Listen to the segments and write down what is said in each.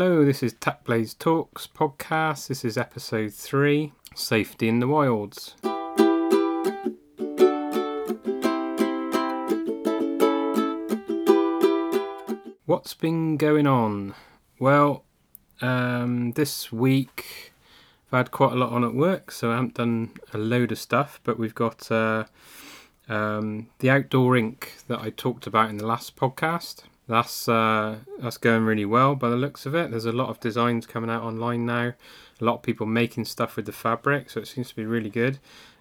Hello, this is Tap Blaze Talks podcast. This is episode three Safety in the Wilds. What's been going on? Well, um, this week I've had quite a lot on at work, so I haven't done a load of stuff, but we've got uh, um, the outdoor ink that I talked about in the last podcast that's uh, that's going really well by the looks of it. There's a lot of designs coming out online now. A lot of people making stuff with the fabric, so it seems to be really good.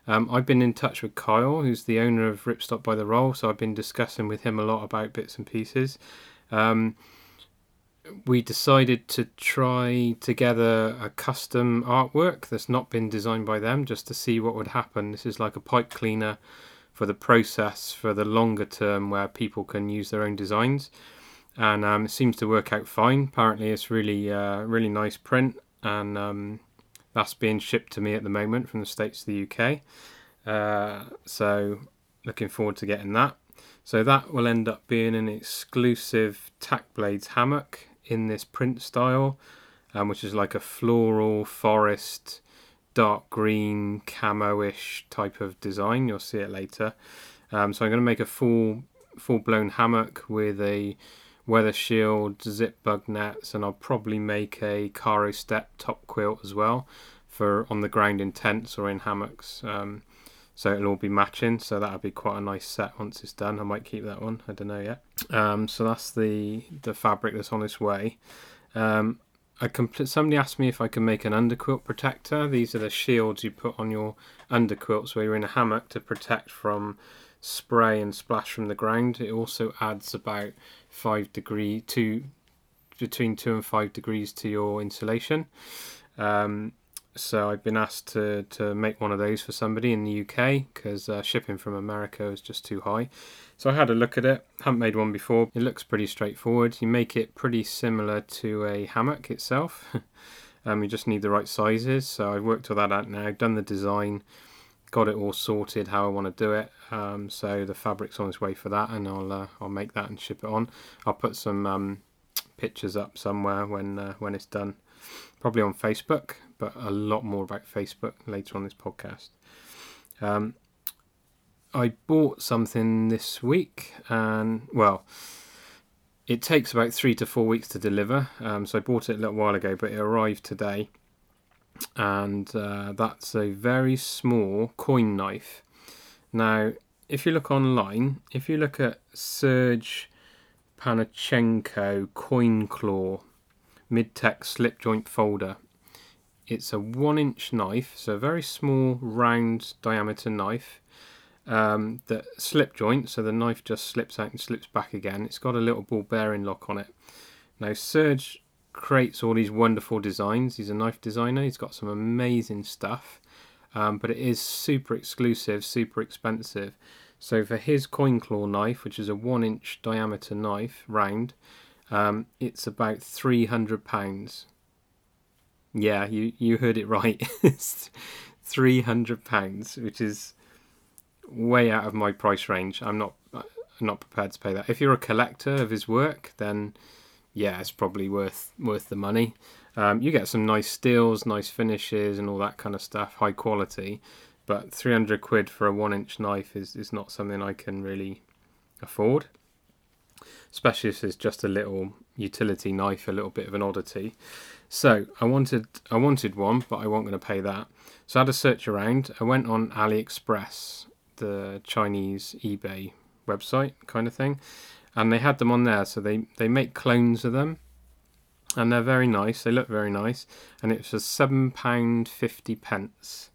Um, I've been in touch with Kyle, who's the owner of Ripstop by the Roll, so I've been discussing with him a lot about bits and pieces. Um, we decided to try together a custom artwork that's not been designed by them, just to see what would happen. This is like a pipe cleaner for the process for the longer term, where people can use their own designs and um, it seems to work out fine. Apparently, it's really uh, really nice print, and um, that's being shipped to me at the moment from the states to the UK. Uh, so, looking forward to getting that. So that will end up being an exclusive Tack Blades hammock in this print style, um, which is like a floral forest, dark green camo-ish type of design. You'll see it later. Um, so I'm going to make a full full blown hammock with a weather shield, zip bug nets, and I'll probably make a Karo step top quilt as well for on the ground in tents or in hammocks. Um, so it'll all be matching. So that'll be quite a nice set once it's done. I might keep that one. I don't know yet. Um, so that's the the fabric that's on its way. Um, I compl- somebody asked me if I can make an underquilt protector. These are the shields you put on your underquilts where you're in a hammock to protect from spray and splash from the ground. It also adds about five degree to between two and five degrees to your insulation. Um, so I've been asked to, to make one of those for somebody in the UK because uh, shipping from America is just too high. So I had a look at it. Haven't made one before. It looks pretty straightforward. You make it pretty similar to a hammock itself. um, you just need the right sizes. So I've worked all that out now. Done the design got it all sorted how I want to do it. Um, so the fabric's on its way for that, and I'll uh, I'll make that and ship it on. I'll put some um, pictures up somewhere when uh, when it's done, probably on Facebook, but a lot more about Facebook later on this podcast. Um, I bought something this week, and well, it takes about three to four weeks to deliver. Um, so I bought it a little while ago, but it arrived today and uh, that's a very small coin knife. Now, if you look online, if you look at Serge Panchenko coin claw mid-tech slip joint folder, it's a one inch knife, so a very small round diameter knife um, that slip joint, so the knife just slips out and slips back again. It's got a little ball bearing lock on it. Now, Serge creates all these wonderful designs. He's a knife designer. He's got some amazing stuff, um, but it is super exclusive, super expensive. So for his coin claw knife, which is a one-inch diameter knife, round, um, it's about three hundred pounds. Yeah, you you heard it right. it's three hundred pounds, which is way out of my price range. I'm not I'm not prepared to pay that. If you're a collector of his work, then yeah, it's probably worth worth the money. Um, you get some nice steels, nice finishes, and all that kind of stuff, high quality. But 300 quid for a one inch knife is, is not something I can really afford. Especially if it's just a little utility knife, a little bit of an oddity. So I wanted I wanted one, but I wasn't going to pay that. So I had to search around. I went on AliExpress, the Chinese eBay website kind of thing, and they had them on there. So they they make clones of them, and they're very nice. They look very nice, and it was seven pound fifty pence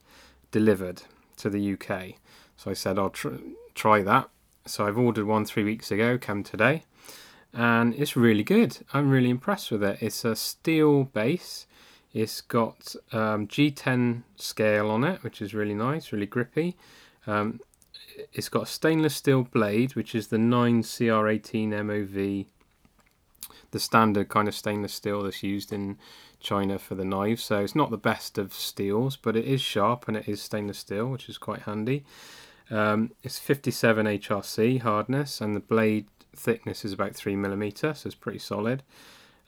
delivered to the UK. So I said I'll tr- try that. So I've ordered one three weeks ago, came today, and it's really good. I'm really impressed with it. It's a steel base. It's got um, G10 scale on it, which is really nice, really grippy. Um, it's got a stainless steel blade, which is the 9CR18 MOV, the standard kind of stainless steel that's used in China for the knives. So it's not the best of steels, but it is sharp and it is stainless steel, which is quite handy. Um, it's 57 HRC hardness, and the blade thickness is about 3 millimeter, so it's pretty solid.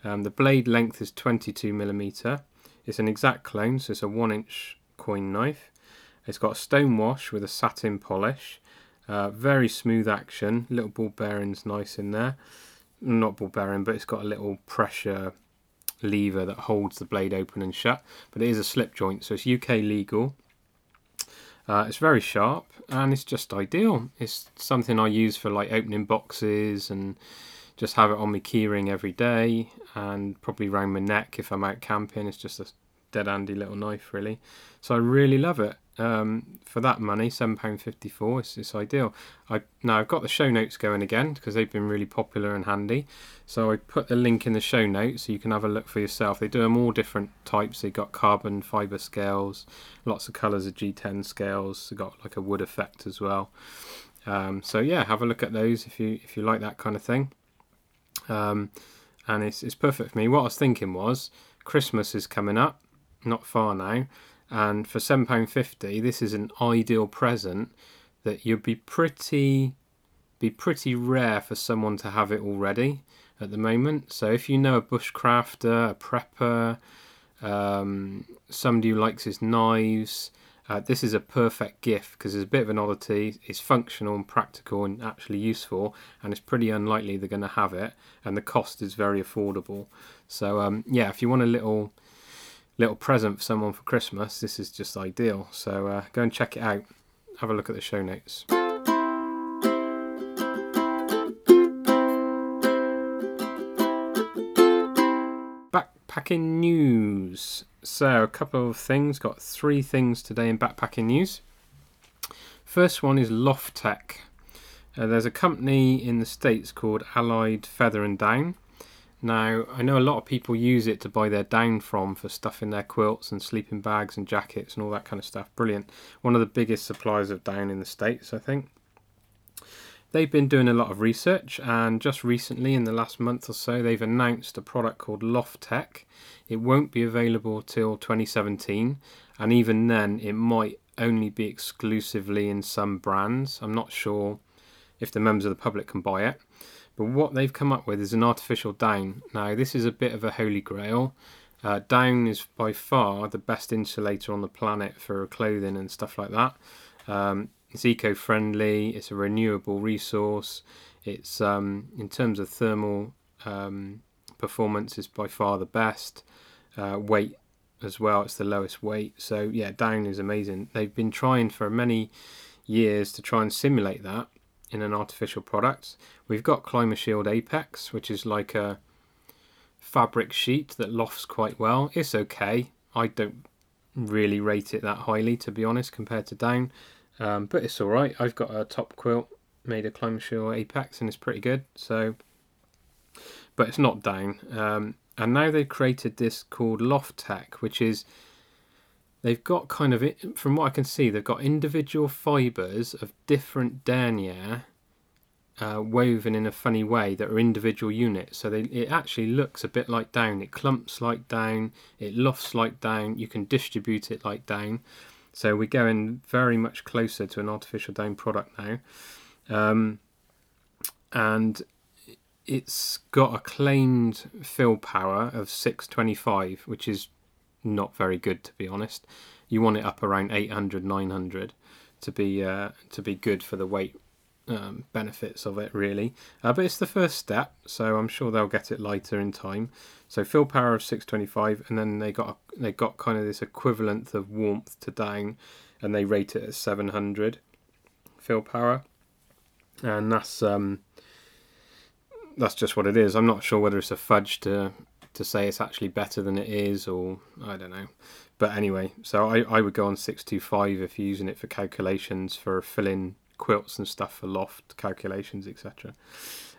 Um, the blade length is 22 millimeter. It's an exact clone, so it's a one inch coin knife. It's got a stone wash with a satin polish. Uh, very smooth action. Little ball bearings nice in there. Not ball bearing, but it's got a little pressure lever that holds the blade open and shut. But it is a slip joint, so it's UK legal. Uh, it's very sharp and it's just ideal. It's something I use for like opening boxes and just have it on my keyring every day and probably around my neck if I'm out camping. It's just a dead handy little knife, really. So I really love it. Um, for that money, seven pound fifty four. It's, it's ideal. I now I've got the show notes going again because they've been really popular and handy. So I put the link in the show notes so you can have a look for yourself. They do them all different types. They've got carbon fiber scales, lots of colours of G10 scales. They've got like a wood effect as well. Um, so yeah, have a look at those if you if you like that kind of thing. Um, and it's it's perfect for me. What I was thinking was Christmas is coming up, not far now and for £7.50 this is an ideal present that you'd be pretty be pretty rare for someone to have it already at the moment so if you know a bushcrafter a prepper um, somebody who likes his knives uh, this is a perfect gift because it's a bit of an oddity. It's functional and practical and actually useful, and it's pretty unlikely they're going to have it. And the cost is very affordable. So um, yeah, if you want a little little present for someone for Christmas, this is just ideal. So uh, go and check it out. Have a look at the show notes. Backpacking news. So, a couple of things. Got three things today in backpacking news. First one is Loftech. Uh, there's a company in the States called Allied Feather and Down now, I know a lot of people use it to buy their down from for stuff in their quilts and sleeping bags and jackets and all that kind of stuff. Brilliant. One of the biggest suppliers of down in the States, I think. They've been doing a lot of research, and just recently, in the last month or so, they've announced a product called Loft Tech. It won't be available till 2017, and even then, it might only be exclusively in some brands. I'm not sure if the members of the public can buy it. But what they've come up with is an artificial down. Now, this is a bit of a holy grail. Uh, down is by far the best insulator on the planet for clothing and stuff like that. Um, it's eco-friendly. It's a renewable resource. It's um, in terms of thermal um, performance, is by far the best. Uh, weight as well. It's the lowest weight. So yeah, down is amazing. They've been trying for many years to try and simulate that in an artificial product. We've got ClimaShield Apex, which is like a fabric sheet that lofts quite well. It's okay. I don't really rate it that highly, to be honest, compared to down. Um, but it's alright. I've got a top quilt made of ClimaShield Apex and it's pretty good. So, but it's not down. Um, and now they've created this called Loftech, which is they've got kind of from what I can see, they've got individual fibres of different denier uh, woven in a funny way that are individual units. So they, it actually looks a bit like down. It clumps like down. It lofts like down. You can distribute it like down. So we're going very much closer to an artificial down product now. Um, and it's got a claimed fill power of 625, which is not very good to be honest. You want it up around 800, 900 to be uh, to be good for the weight um, benefits of it really. Uh, but it's the first step, so I'm sure they'll get it lighter in time. So fill power of 625, and then they got they got kind of this equivalent of warmth to down, and they rate it at 700 fill power, and that's um, that's just what it is. I'm not sure whether it's a fudge to to say it's actually better than it is, or I don't know. But anyway, so I, I would go on 625 if you're using it for calculations for filling quilts and stuff for loft calculations, etc.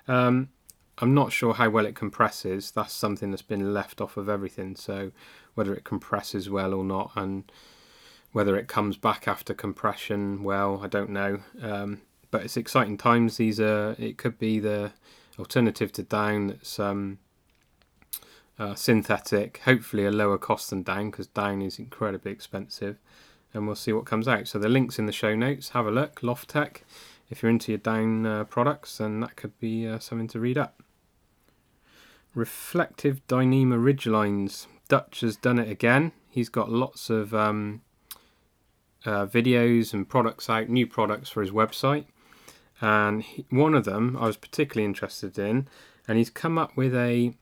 Um, I'm not sure how well it compresses. That's something that's been left off of everything. So whether it compresses well or not, and whether it comes back after compression well, I don't know. Um, but it's exciting times. These are. It could be the alternative to down that's um, uh, synthetic, hopefully a lower cost than down because down is incredibly expensive. And we'll see what comes out. So the link's in the show notes. Have a look. Loftech. If you're into your down uh, products, then that could be uh, something to read up. reflective Dyneema Ridgelines. Dutch has done it again. He's got lots of um, uh, videos and products out, new products for his website. And he, one of them I was particularly interested in, and he's come up with a.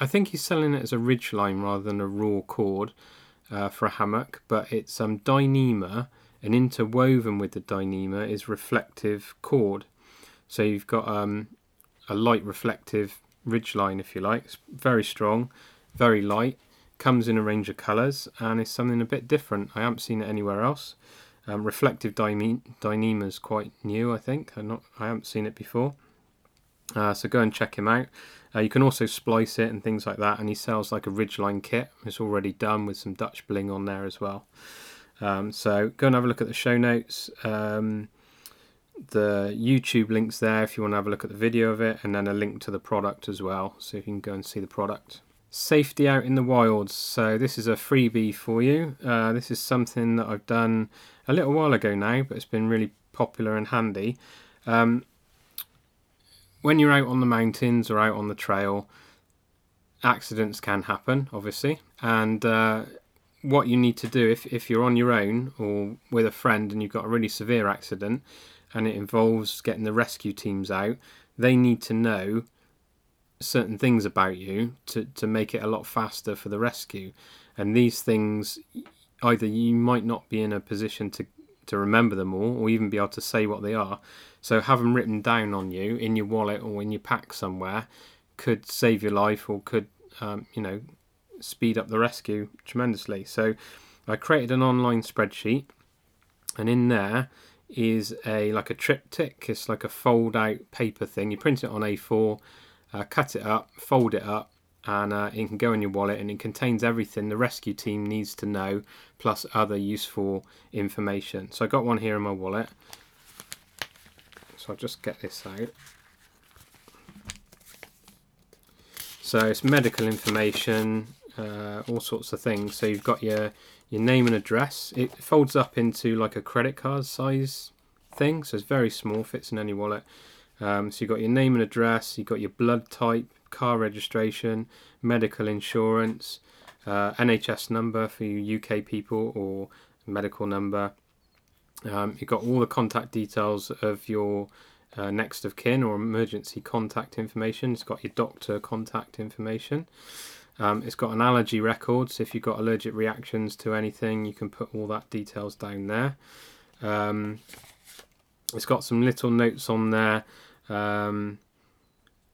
I think he's selling it as a ridge line rather than a raw cord uh, for a hammock, but it's um, Dyneema, and interwoven with the Dyneema is reflective cord. So you've got um, a light reflective ridge line, if you like. It's very strong, very light, comes in a range of colours, and is something a bit different. I haven't seen it anywhere else. Um, reflective Dyneema is quite new, I think. I'm not, I haven't seen it before. Uh, so go and check him out. Uh, you can also splice it and things like that, and he sells like a ridgeline kit. It's already done with some Dutch bling on there as well. Um, so go and have a look at the show notes. Um, the YouTube links there if you want to have a look at the video of it, and then a link to the product as well, so you can go and see the product. Safety out in the wilds. So this is a freebie for you. Uh, this is something that I've done a little while ago now, but it's been really popular and handy. Um, when you're out on the mountains or out on the trail, accidents can happen, obviously, and uh, what you need to do if, if you're on your own or with a friend and you've got a really severe accident and it involves getting the rescue teams out, they need to know certain things about you to, to make it a lot faster for the rescue. And these things, either you might not be in a position to, to remember them all or even be able to say what they are. So, have them written down on you in your wallet or in your pack somewhere could save your life or could, um, you know, speed up the rescue tremendously. So I created an online spreadsheet, and in there is a like a triptych. It's like a fold out paper thing. You print it on A4, uh, cut it up, fold it up, and uh, it can go in your wallet. And it contains everything the rescue team needs to know, plus other useful information. So I got one here in my wallet. So I'll just get this out. So it's medical information, uh, all sorts of things. So you've got your your name and address. It folds up into like a credit card size thing, so it's very small, fits in any wallet. Um, so you've got your name and address, you've got your blood type, car registration, medical insurance, uh, NHS number for you UK people or medical number. Um, you've got all the contact details of your uh, next of kin or emergency contact information. It's got your doctor contact information. Um, it's got an allergy record, so if you've got allergic reactions to anything, you can put all that details down there. Um, it's got some little notes on there, um,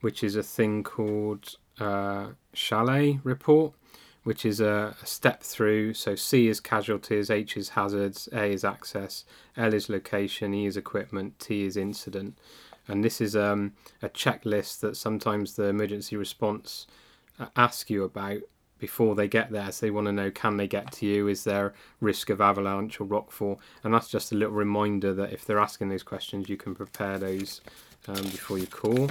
which is a thing called uh, Chalet report, which is a, a, step through. So C is casualties, H is hazards, A is access, L is location, E is equipment, T is incident. And this is um, a checklist that sometimes the emergency response ask you about before they get there. So they want to know can they get to you? Is there risk of avalanche or rockfall? And that's just a little reminder that if they're asking those questions, you can prepare those um, before you call.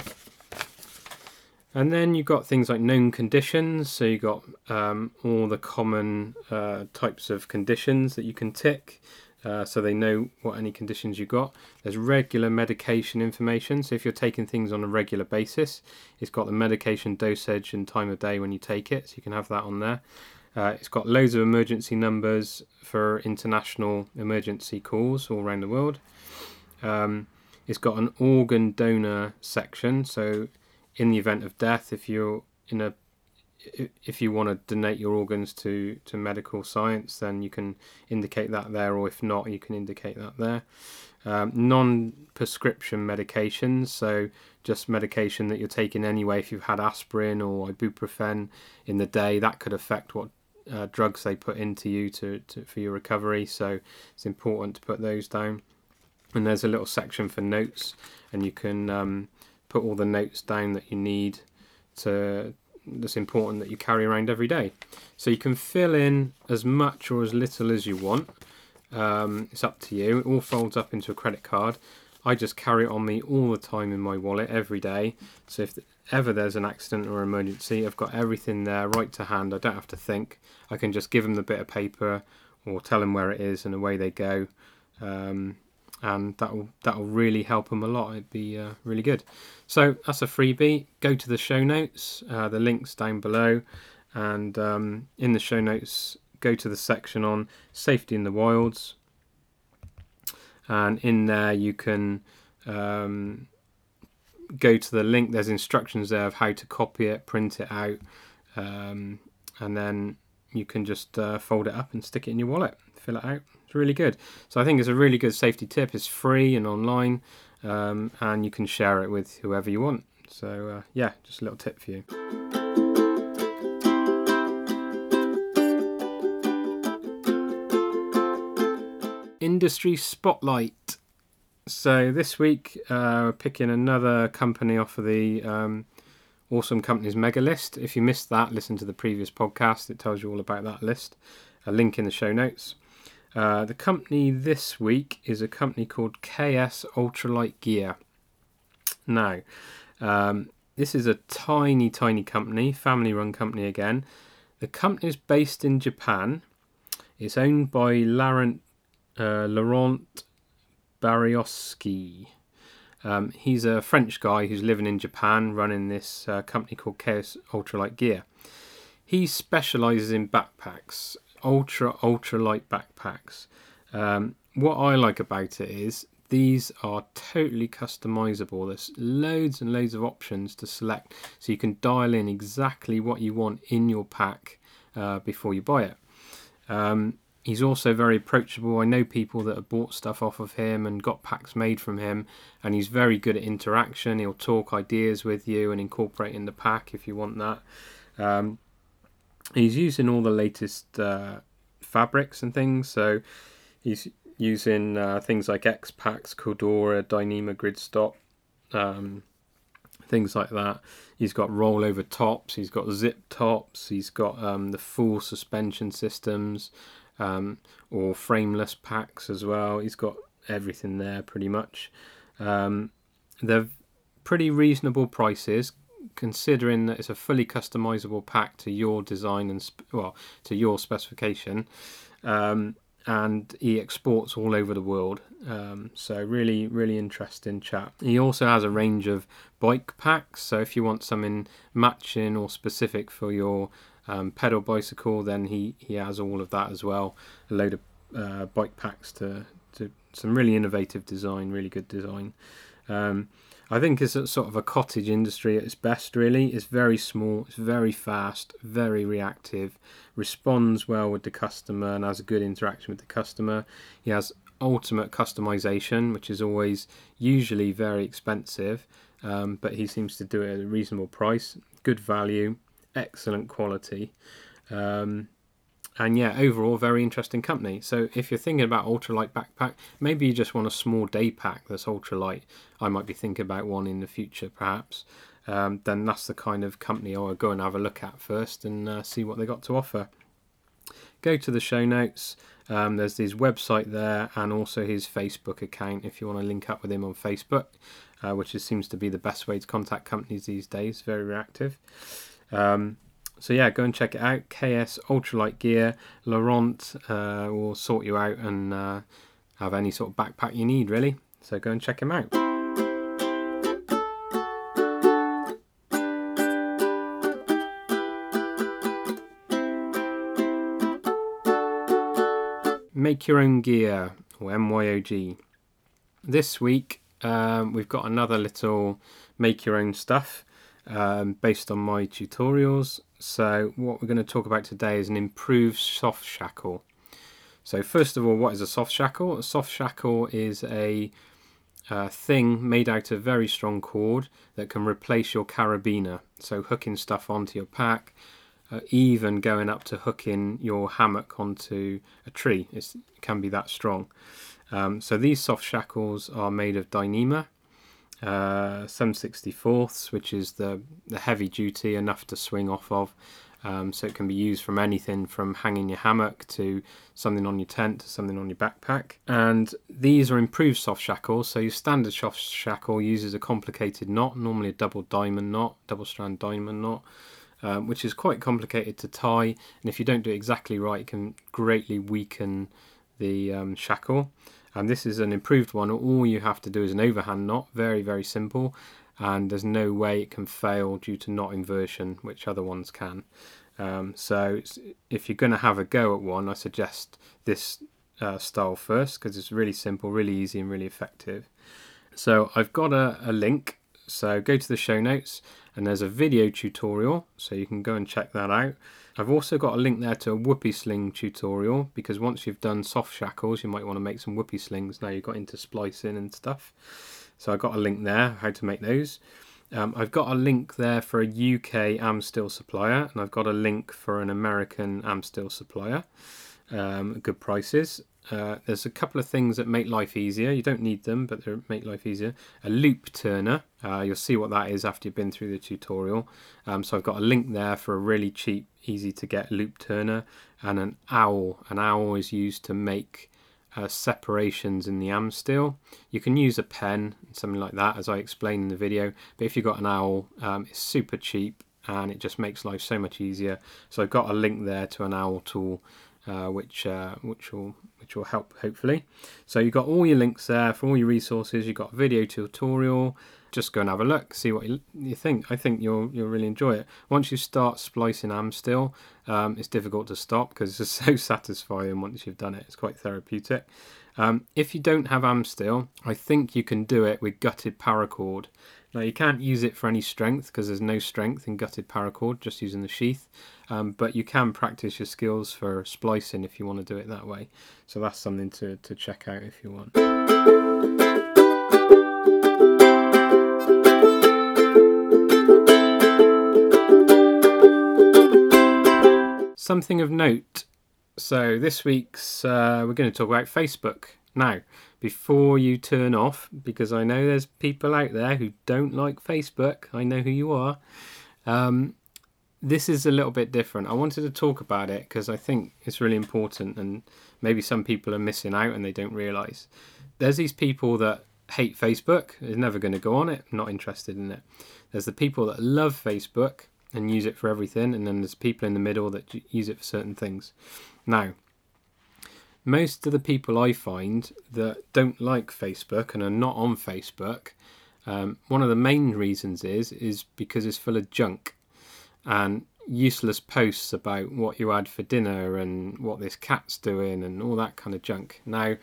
And then you've got things like known conditions. So you've got um, all the common uh, types of conditions that you can tick. Uh, so they know what any conditions you've got. There's regular medication information. So if you're taking things on a regular basis, it's got the medication dosage and time of day when you take it. So you can have that on there. Uh, it's got loads of emergency numbers for international emergency calls all around the world. Um, it's got an organ donor section. So in the event of death, if you're in a if you want to donate your organs to, to medical science, then you can indicate that there, or if not, you can indicate that there. Um, non prescription medications, so just medication that you're taking anyway, if you've had aspirin or ibuprofen in the day, that could affect what uh, drugs they put into you to, to, for your recovery, so it's important to put those down. And there's a little section for notes, and you can um, put all the notes down that you need to that's important that you carry around every day. So you can fill in as much or as little as you want. Um, it's up to you. It all folds up into a credit card. I just carry it on me all the time in my wallet every day. So if ever there's an accident or emergency, I've got everything there right to hand. I don't have to think. I can just give them the bit of paper or tell them where it is, and away they go. Um, and that'll that'll really help them a lot. It'd be uh, really good. So that's a freebie. Go to the show notes. Uh, the links down below, and um, in the show notes, go to the section on safety in the wilds, and in there you can um, go to the link. There's instructions there of how to copy it, print it out, um, and then you can just uh, fold it up and stick it in your wallet, fill it out. It's really good. So I think it's a really good safety tip. It's free and online, um, and you can share it with whoever you want. So uh, yeah, just a little tip for you. Industry Spotlight. So this week, uh, we're picking another company off of the um, Awesome Companies mega list. If you missed that, listen to the previous podcast. It tells you all about that list. A link in the show notes. Uh, the company this week is a company called KS Ultralight Gear. Now, um, this is a tiny, tiny company, family run company again. The company is based in Japan. It's owned by Laurent, uh, Laurent Barioski. Um, he's a French guy who's living in Japan, running this uh, company called KS Ultralight Gear. He specialises in backpacks, ultra ultra light backpacks. Um, what I like about it is these are totally customizable. There's loads and loads of options to select, so you can dial in exactly what you want in your pack uh, before you buy it. Um, he's also very approachable. I know people that have bought stuff off of him and got packs made from him, and he's very good at interaction. He'll talk ideas with you and incorporate in the pack if you want that. Um, he's using all the latest uh, fabrics and things, so he's using uh, things like X-Pacs, Cordura, Dyneema Gridstop, um, things like that. He's got rollover tops, he's got zip tops, he's got um, the full suspension systems, um, or frameless packs as well. He's got everything there pretty much. Um, they're pretty reasonable prices considering that it's a fully customizable pack to your design and sp- well to your specification. Um, and he exports all over the world. Um, so really, really interesting chap. He also has a range of bike packs. So if you want something matching or specific for your um, pedal bicycle, then he he has all of that as well. A load of uh, bike packs to to some really innovative design, really good design. Um, I think it's a, sort of a cottage industry at its best, really. It's very small, it's very fast, very reactive, responds well with the customer, and has a good interaction with the customer. He has ultimate customization, which is always usually very expensive, um, but he seems to do it at a reasonable price, good value, excellent quality. Um, and yeah, overall, very interesting company. So if you're thinking about ultralight backpack, maybe you just want a small day pack that's ultralight. I might be thinking about one in the future, perhaps. Um, then that's the kind of company I will go and have a look at first and uh, see what they got to offer. Go to the show notes. Um, there's his website there and also his Facebook account if you want to link up with him on Facebook, uh, which is, seems to be the best way to contact companies these days. Very reactive. Um, so yeah, go and check it out. KS Ultralight Gear. Laurent uh, will sort you out and uh, have any sort of backpack you need, really. So go and check him out. Make Your Own Gear, or MYOG. This week um, we've got another little make your own stuff um, based on my tutorials. So what we're going to talk about today is an improved soft shackle. So first of all, what is a soft shackle? A soft shackle is a thing made out of very strong cord that can replace your carabiner. So hooking stuff onto your pack, uh, even going up to hooking your hammock onto a tree. It can be that strong. Um, so these soft shackles are made of Dyneema, uh, 764ths, which is the, the heavy duty enough to swing off of. Um, so it can be used from anything from hanging your hammock to something on your tent to something on your backpack. And these are improved soft shackles. So your standard soft shackle uses a complicated knot, normally a double diamond knot, double strand diamond knot. Um, which is quite complicated to tie, and if you don't do it exactly right, it can greatly weaken the um, shackle. And this is an improved one. All you have to do is an overhand knot, very, very simple. And there's no way it can fail due to knot inversion, which other ones can. Um, so if you're going to have a go at one, I suggest this uh, style first because it's really simple, really easy, and really effective. So I've got a, a link. So go to the show notes and there's a video tutorial, so you can go and check that out. I've also got a link there to a whoopee sling tutorial because once you've done soft shackles, you might want to make some whoopee slings. Now you've got into splicing and stuff. So I've got a link there how to make those. Um, I've got a link there for a UK Amsteel supplier, and I've got a link for an American Amsteel supplier. Um, good prices. Uh, there's a couple of things that make life easier. You don't need them, but they make life easier. A loop turner. Uh, you'll see what that is after you've been through the tutorial. Um, so I've got a link there for a really cheap, easy to get loop turner and an awl. An awl is used to make uh, separations in the Amsteel. You can use a pen, something like that, as I explained in the video. But if you've got an awl, um, it's super cheap and it just makes life so much easier. So I've got a link there to an awl tool uh, which uh, which will which will help hopefully. So you've got all your links there for all your resources. You've got a video tutorial. Just go and have a look, see what you, you think. I think you'll you'll really enjoy it. Once you start splicing Amsteel, um, it's difficult to stop because it's so satisfying once you've done it. It's quite therapeutic. Um, if you don't have Amsteel, I think you can do it with gutted paracord. Now you can't use it for any strength because there's no strength in gutted paracord, just using the sheath. Um, but you can practice your skills for splicing if you want to do it that way. So that's something to, to check out if you want. Something of note. So this week's uh, we're going to talk about Facebook. Now, before you turn off, because I know there's people out there who don't like Facebook. I know who you are. Um, this is a little bit different. I wanted to talk about it because I think it's really important, and maybe some people are missing out and they don't realize. There's these people that hate Facebook, is never going to go on it, not interested in it. There's the people that love Facebook and use it for everything, and then there's people in the middle that use it for certain things. Now, most of the people I find that don't like Facebook and are not on Facebook, um, one of the main reasons is is because it's full of junk and useless posts about what you had for dinner and what this cat's doing and all that kind of junk. Now,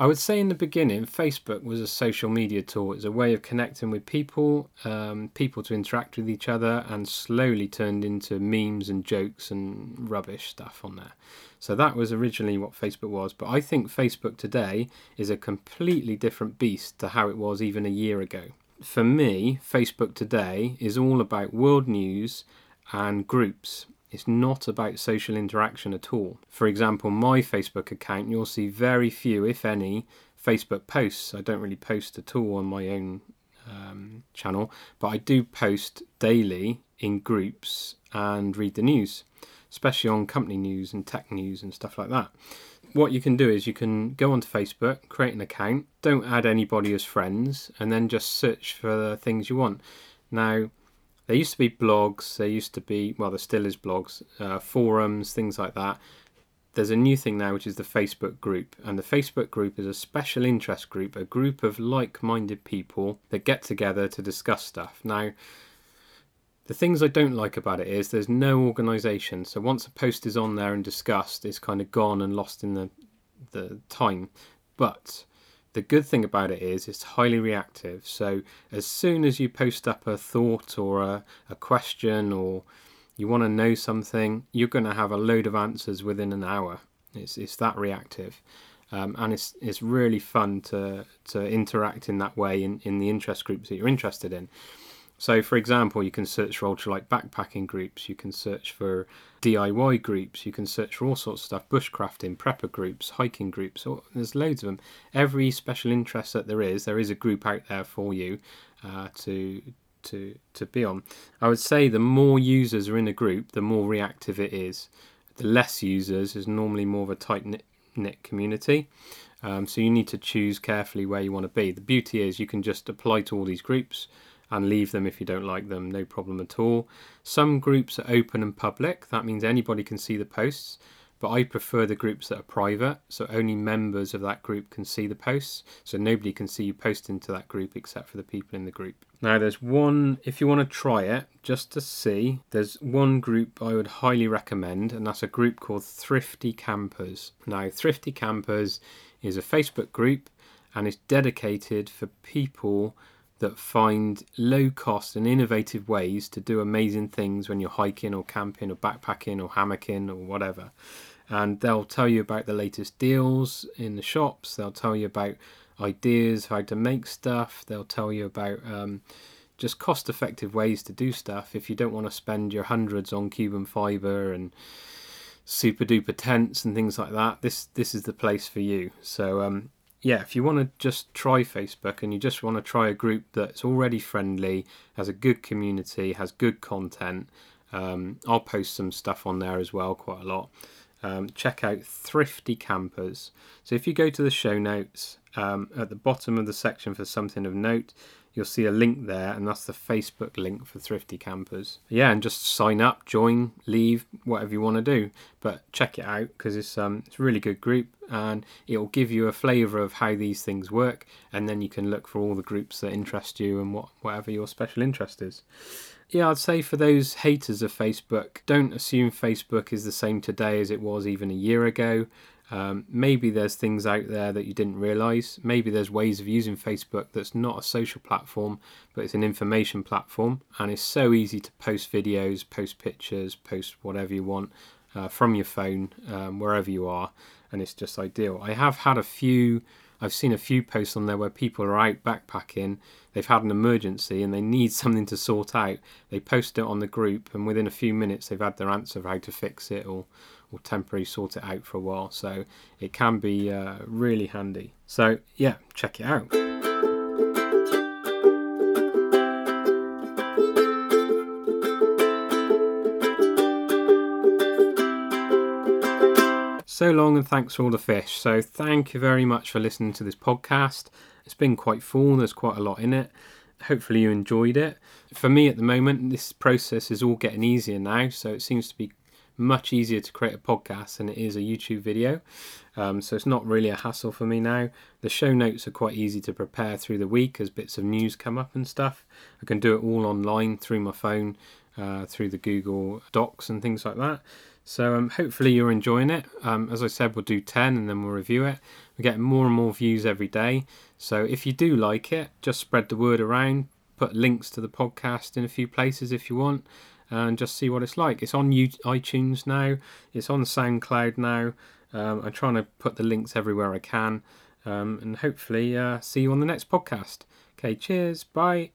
I would say in the beginning, Facebook was a social media tool. It's a way of connecting with people, um, people to interact with each other, and slowly turned into memes and jokes and rubbish stuff on there. So that was originally what Facebook was. But I think Facebook today is a completely different beast to how it was even a year ago for me, Facebook today is all about world news and groups. It's not about social interaction at all. For example, my Facebook account, you'll see very few, if any, Facebook posts. I don't really post at all on my own um, channel, but I do post daily in groups and read the news, especially on company news and tech news and stuff like that what you can do is you can go onto Facebook, create an account, don't add anybody as friends, and then just search for the things you want. Now, there used to be blogs, there used to be, well, there still is blogs, uh, forums, things like that. There's a new thing now, which is the Facebook group. And the Facebook group is a special interest group, a group of like minded people that get together to discuss stuff. Now, the things I don't like about it is there's no organisation. So once a post is on there and discussed, it's kind of gone and lost in the the time. But the good thing about it is it's highly reactive. So as soon as you post up a thought or a, a question or you want to know something, you're going to have a load of answers within an hour. It's it's that reactive. Um, and it's it's really fun to to interact in that way in, in the interest groups that you're interested in. So, for example, you can search for ultralight backpacking groups, you can search for DIY groups, you can search for all sorts of stuff, bushcrafting, prepper groups, hiking groups. there's loads of them. Every special interest that there is, there is a group out there for you uh, to to to be on. I would say the more users are in a group, the more reactive it is. The less users is normally more of a tight knit community. Um, so you need to choose carefully where you want to be. The beauty is you can just apply to all these groups and leave them if you don't like them, no problem at all. Some groups are open and public, that means anybody can see the posts, but I prefer the groups that are private, so only members of that group can see the posts. So nobody can see you post into that group except for the people in the group. Now, there's one, if you want to try it just to see, there's one group I would highly recommend, and that's a group called Thrifty Campers. Now, Thrifty Campers is a Facebook group and it's dedicated for people that find low cost and innovative ways to do amazing things when you're hiking or camping or backpacking or hammocking or whatever. And they'll tell you about the latest deals in the shops, they'll tell you about ideas how to make stuff, they'll tell you about um, just cost effective ways to do stuff if you don't want to spend your hundreds on Cuben fiber and super duper tents and things like that. This this is the place for you. So um, yeah, if you want to just try Facebook and you just want to try a group that's already friendly, has a good community, has good content, um, I'll post some stuff on there as well, quite a lot. Um, check out Thrifty Campers. So if you go to the show notes um, at the bottom of the section for something of note, you'll see a link there, and that's the Facebook link for Thrifty Campers. Yeah, and just sign up, join, leave, whatever you want to do. But check it out because it's um it's a really good group, and it'll give you a flavour of how these things work, and then you can look for all the groups that interest you and what whatever your special interest is. Yeah, I'd say for those haters of Facebook, don't assume Facebook is the same today as it was even a year ago. Um, maybe there's things out there that you didn't realize. Maybe there's ways of using Facebook that's not a social platform, but it's an information platform. And it's so easy to post videos, post pictures, post whatever you want uh, from your phone, um, wherever you are. And it's just ideal. I have had a few, I've seen a few posts on there where people are out backpacking, they've had an emergency and they need something to sort out. They post it on the group, and within a few minutes, they've had their answer of how to fix it or or temporarily sort it out for a while. So it can be uh, really handy. So yeah, check it out. So long and thanks for all the fish. So thank you very much for listening to this podcast. It's been quite full, there's quite a lot in it. Hopefully you enjoyed it. For me at the moment, this process is all getting easier now, so it seems to be much easier to create a podcast than it is a YouTube video. Um, so it's not really a hassle for me now. The show notes are quite easy to prepare through the week as bits of news come up and stuff. I can do it all online through my phone, uh, through the Google Docs and things like that. So um, hopefully you're enjoying it. Um, as I said, we'll do 10 and then we'll review it. We're getting more and more views every day. So if you do like it, just spread the word around. Put links to the podcast in a few places if you want and just see what it's like. It's on iTunes now, it's on SoundCloud now. Um, I'm trying to put the links everywhere I can, um, and hopefully uh, see you on the next podcast. Okay, cheers, bye.